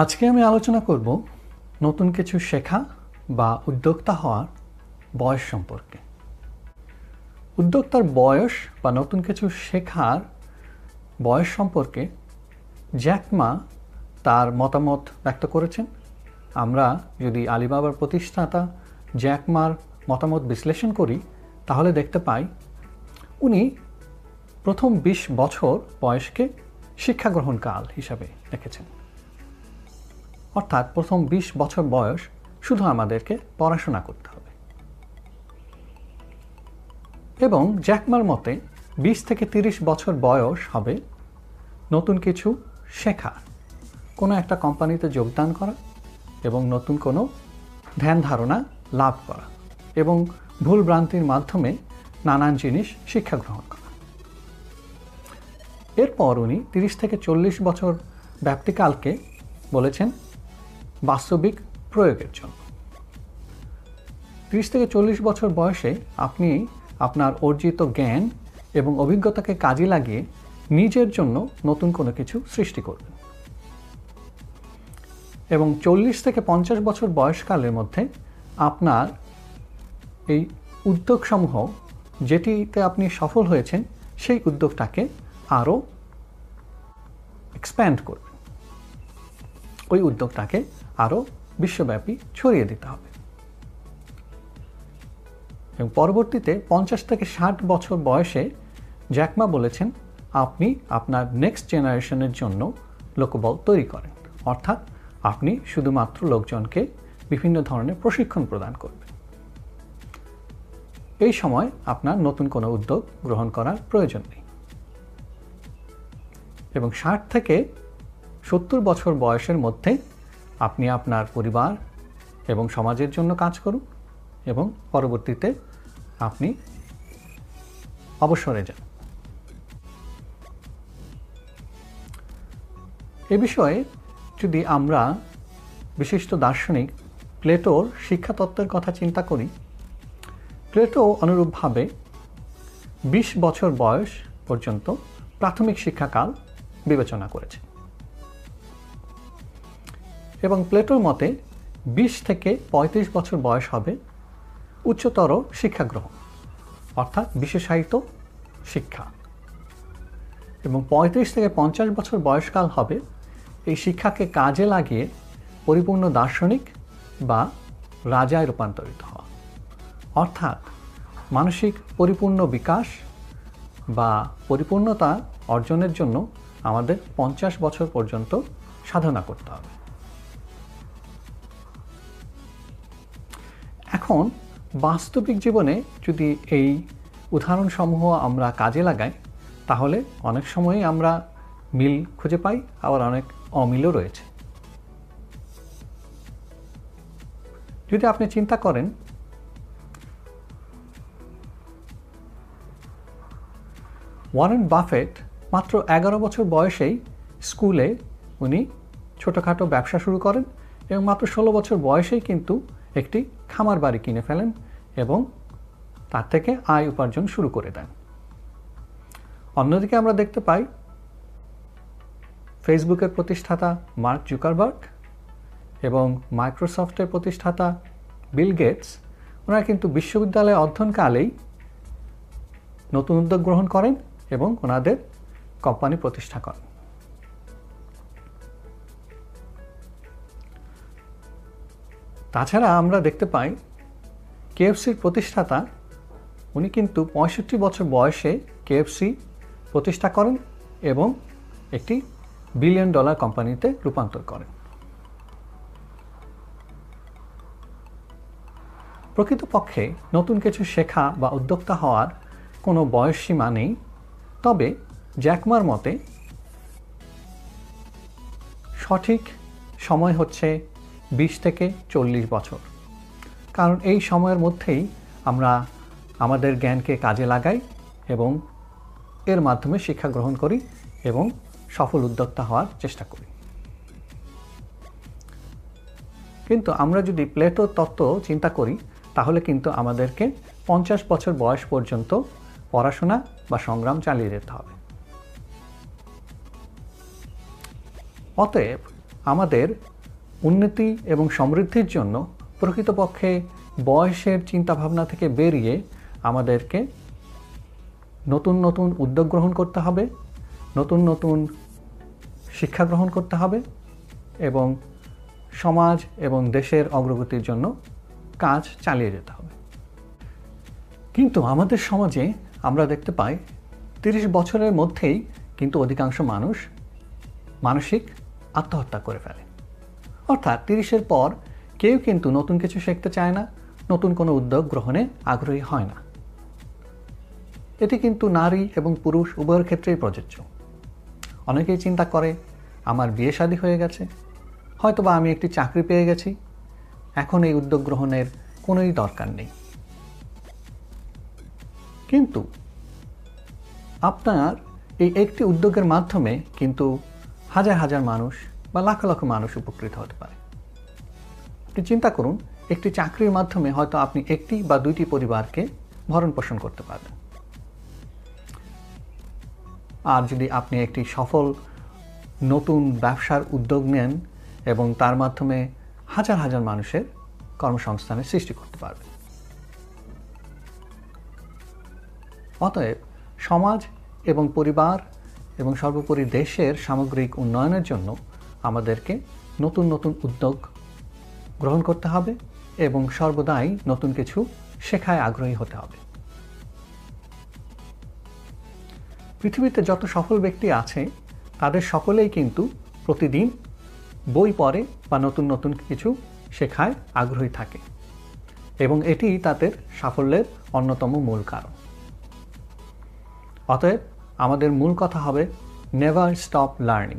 আজকে আমি আলোচনা করব নতুন কিছু শেখা বা উদ্যোক্তা হওয়ার বয়স সম্পর্কে। উদ্যোক্তার বয়স বা নতুন কিছু শেখার বয়স সম্পর্কে জ্যাকমা তার মতামত ব্যক্ত করেছেন। আমরা যদি আলিবাবার প্রতিষ্ঠাতা জ্যাকমার মতামত বিশ্লেষণ করি, তাহলে দেখতে পাই উনি প্রথম ২০ বছর বয়সকে শিক্ষা গ্রহণকাল হিসাবে রেখেছেন। অর্থাৎ প্রথম ২০ বছর বয়স শুধু আমাদেরকে পড়াশোনা করতে হবে। এবং জ্যাকমার মতে ২০ থেকে ৩০ বছর বয়স হবে নতুন কিছু শেখা, কোনো একটা কোম্পানিতে যোগদান করা এবং নতুন কোনো ধ্যান ধারণা লাভ করা এবং ভুল ভ্রান্তির মাধ্যমে নানান জিনিস শিক্ষা গ্রহণ করা। এরপর উনি তিরিশ থেকে চল্লিশ বছর ব্যাপ্তিকালকে বলেছেন বাস্তবিক প্রয়োগের জন্য। ত্রিশ থেকে চল্লিশ বছর বয়সে আপনি আপনার অর্জিত জ্ঞান এবং অভিজ্ঞতাকে কাজে লাগিয়ে নিজের জন্য নতুন কোনো কিছু সৃষ্টি করবেন। এবং চল্লিশ থেকে পঞ্চাশ বছর বয়সকালের মধ্যে আপনার এই উদ্যোগসমূহ যেটিতে আপনি সফল হয়েছেন, সেই উদ্যোগটাকে আরও এক্সপ্যান্ড করবেন। ওই উদ্যোগটাকে আরও বিশ্বব্যাপী ছড়িয়ে দিতে হবে। এবং পরবর্তীতে পঞ্চাশ থেকে ষাট বছর বয়সে জ্যাকমা বলেছেন, আপনি আপনার নেক্সট জেনারেশনের জন্য লোকবল তৈরি করেন। অর্থাৎ আপনি শুধুমাত্র লোকজনকে বিভিন্ন ধরনের প্রশিক্ষণ প্রদান করবেন। এই সময় আপনার নতুন কোনো উদ্যোগ গ্রহণ করার প্রয়োজন নেই। এবং ষাট থেকে সত্তর বছর বয়সের মধ্যে আপনি আপনার পরিবার এবং সমাজের জন্য কাজ করুন এবং পরবর্তীতে আপনি অবসরে যান। এ বিষয়ে যদি আমরা বিশিষ্ট দার্শনিক প্লেটোর শিক্ষাতত্ত্বের কথা চিন্তা করি, প্লেটো অনুরূপভাবে বিশ বছর বয়স পর্যন্ত প্রাথমিক শিক্ষাকাল বিবেচনা করেছে। এবং প্লেটোর মতে, বিশ থেকে ৩৫ বছর বয়স হবে উচ্চতর শিক্ষা গ্রহণ অর্থাৎ বিশেষায়িত শিক্ষা। এবং ৩৫ থেকে পঞ্চাশ বছর বয়সকাল হবে এই শিক্ষাকে কাজে লাগিয়ে পরিপূর্ণ দার্শনিক বা রাজায় রূপান্তরিত হওয়া। অর্থাৎ মানসিক পরিপূর্ণ বিকাশ বা পরিপূর্ণতা অর্জনের জন্য আমাদের পঞ্চাশ বছর পর্যন্ত সাধনা করতে হবে। এখন বাস্তবিক জীবনে যদি এই উদাহরণসমূহ আমরা কাজে লাগাই, তাহলে অনেক সময়ই আমরা মিল খুঁজে পাই, আবার অনেক অমিলও রয়েছে। যদি আপনি চিন্তা করেন, ওয়ারেন বাফেট মাত্র এগারো বছর বয়সেই স্কুলে উনি ছোটোখাটো ব্যবসা শুরু করেন এবং মাত্র ষোলো বছর বয়সেই কিন্তু একটি খামার বাড়ি কিনে ফেলেন এবং তার থেকে আয় উপার্জন শুরু করে দেন। অন্যদিকে আমরা দেখতে পাই, ফেসবুকের প্রতিষ্ঠাতা মার্ক জুকারবার্গ এবং মাইক্রোসফটের প্রতিষ্ঠাতা বিল গেটস, ওনারা কিন্তু বিশ্ববিদ্যালয়ে অধ্যয়নকালেই নতুন উদ্যোগ গ্রহণ করেন এবং ওনাদের কোম্পানি প্রতিষ্ঠা করেন। তাছাড়া আমরা দেখতে পাই কেএফসির প্রতিষ্ঠাতা, উনি কিন্তু পঁয়ষট্টি বছর বয়সে কেএফসি প্রতিষ্ঠা করেন এবং একটি বিলিয়ন ডলার কোম্পানিতে রূপান্তর করেন। প্রকৃতপক্ষে নতুন কিছু শেখা বা উদ্যোক্তা হওয়ার কোনো বয়স সীমা নেই, তবে জ্যাকমার মতে সঠিক সময় হচ্ছে বিশ থেকে চল্লিশ বছর। কারণ এই সময়ের মধ্যেই আমরা আমাদের জ্ঞানকে কাজে লাগাই এবং এর মাধ্যমে শিক্ষা গ্রহণ করি এবং সফল উদ্যোক্তা হওয়ার চেষ্টা করি। কিন্তু আমরা যদি প্লেটো তত্ত্ব চিন্তা করি, তাহলে কিন্তু আমাদেরকে পঞ্চাশ বছর বয়স পর্যন্ত পড়াশোনা বা সংগ্রাম চালিয়ে যেতে হবে। অতএব আমাদের উন্নতি এবং সমৃদ্ধির জন্য প্রকৃতপক্ষে বয়সের চিন্তাভাবনা থেকে বেরিয়ে আমাদেরকে নতুন নতুন উদ্যোগ গ্রহণ করতে হবে, নতুন নতুন শিক্ষা গ্রহণ করতে হবে এবং সমাজ এবং দেশের অগ্রগতির জন্য কাজ চালিয়ে যেতে হবে। কিন্তু আমাদের সমাজে আমরা দেখতে পাই তিরিশ বছরের মধ্যেই কিন্তু অধিকাংশ মানুষ মানসিক আত্মহত্যা করে ফেলে। অর্থাৎ তিরিশের পর কেউ কিন্তু নতুন কিছু শিখতে চায় না, নতুন কোনো উদ্যোগ গ্রহণে আগ্রহী হয় না। এটি কিন্তু নারী এবং পুরুষ উভয়ের ক্ষেত্রেই প্রযোজ্য। অনেকেই চিন্তা করে, আমার বিয়ে শাদী হয়ে গেছে, হয়তোবা আমি একটি চাকরি পেয়ে গেছি, এখন এই উদ্যোগ গ্রহণের কোনোই দরকার নেই। কিন্তু আপনার এই একটি উদ্যোগের মাধ্যমে কিন্তু হাজার হাজার মানুষ বা লাখ লাখ মানুষ উপকৃত হতে পারে। আপনি চিন্তা করুন, একটি চাকরির মাধ্যমে হয়তো আপনি একটি বা দুইটি পরিবারকে ভরণ পোষণ করতে পারবেন। আর যদি আপনি একটি সফল নতুন ব্যবসার উদ্যোগ নেন এবং তার মাধ্যমে হাজার হাজার মানুষের কর্মসংস্থানের সৃষ্টি করতে পারবেন। অতএব সমাজ এবং পরিবার এবং সর্বোপরি দেশের সামগ্রিক উন্নয়নের জন্য আমাদেরকে নতুন নতুন উদ্যোগ গ্রহণ করতে হবে এবং সর্বদাই নতুন কিছু শেখায় আগ্রহী হতে হবে। পৃথিবীতে যত সফল ব্যক্তি আছে, তাদের সকলেই কিন্তু প্রতিদিন বই পড়ে বা নতুন নতুন কিছু শেখায় আগ্রহী থাকে এবং এটি তাদের সাফল্যের অন্যতম মূল কারণ। অতএব আমাদের মূল কথা হবে never stop learning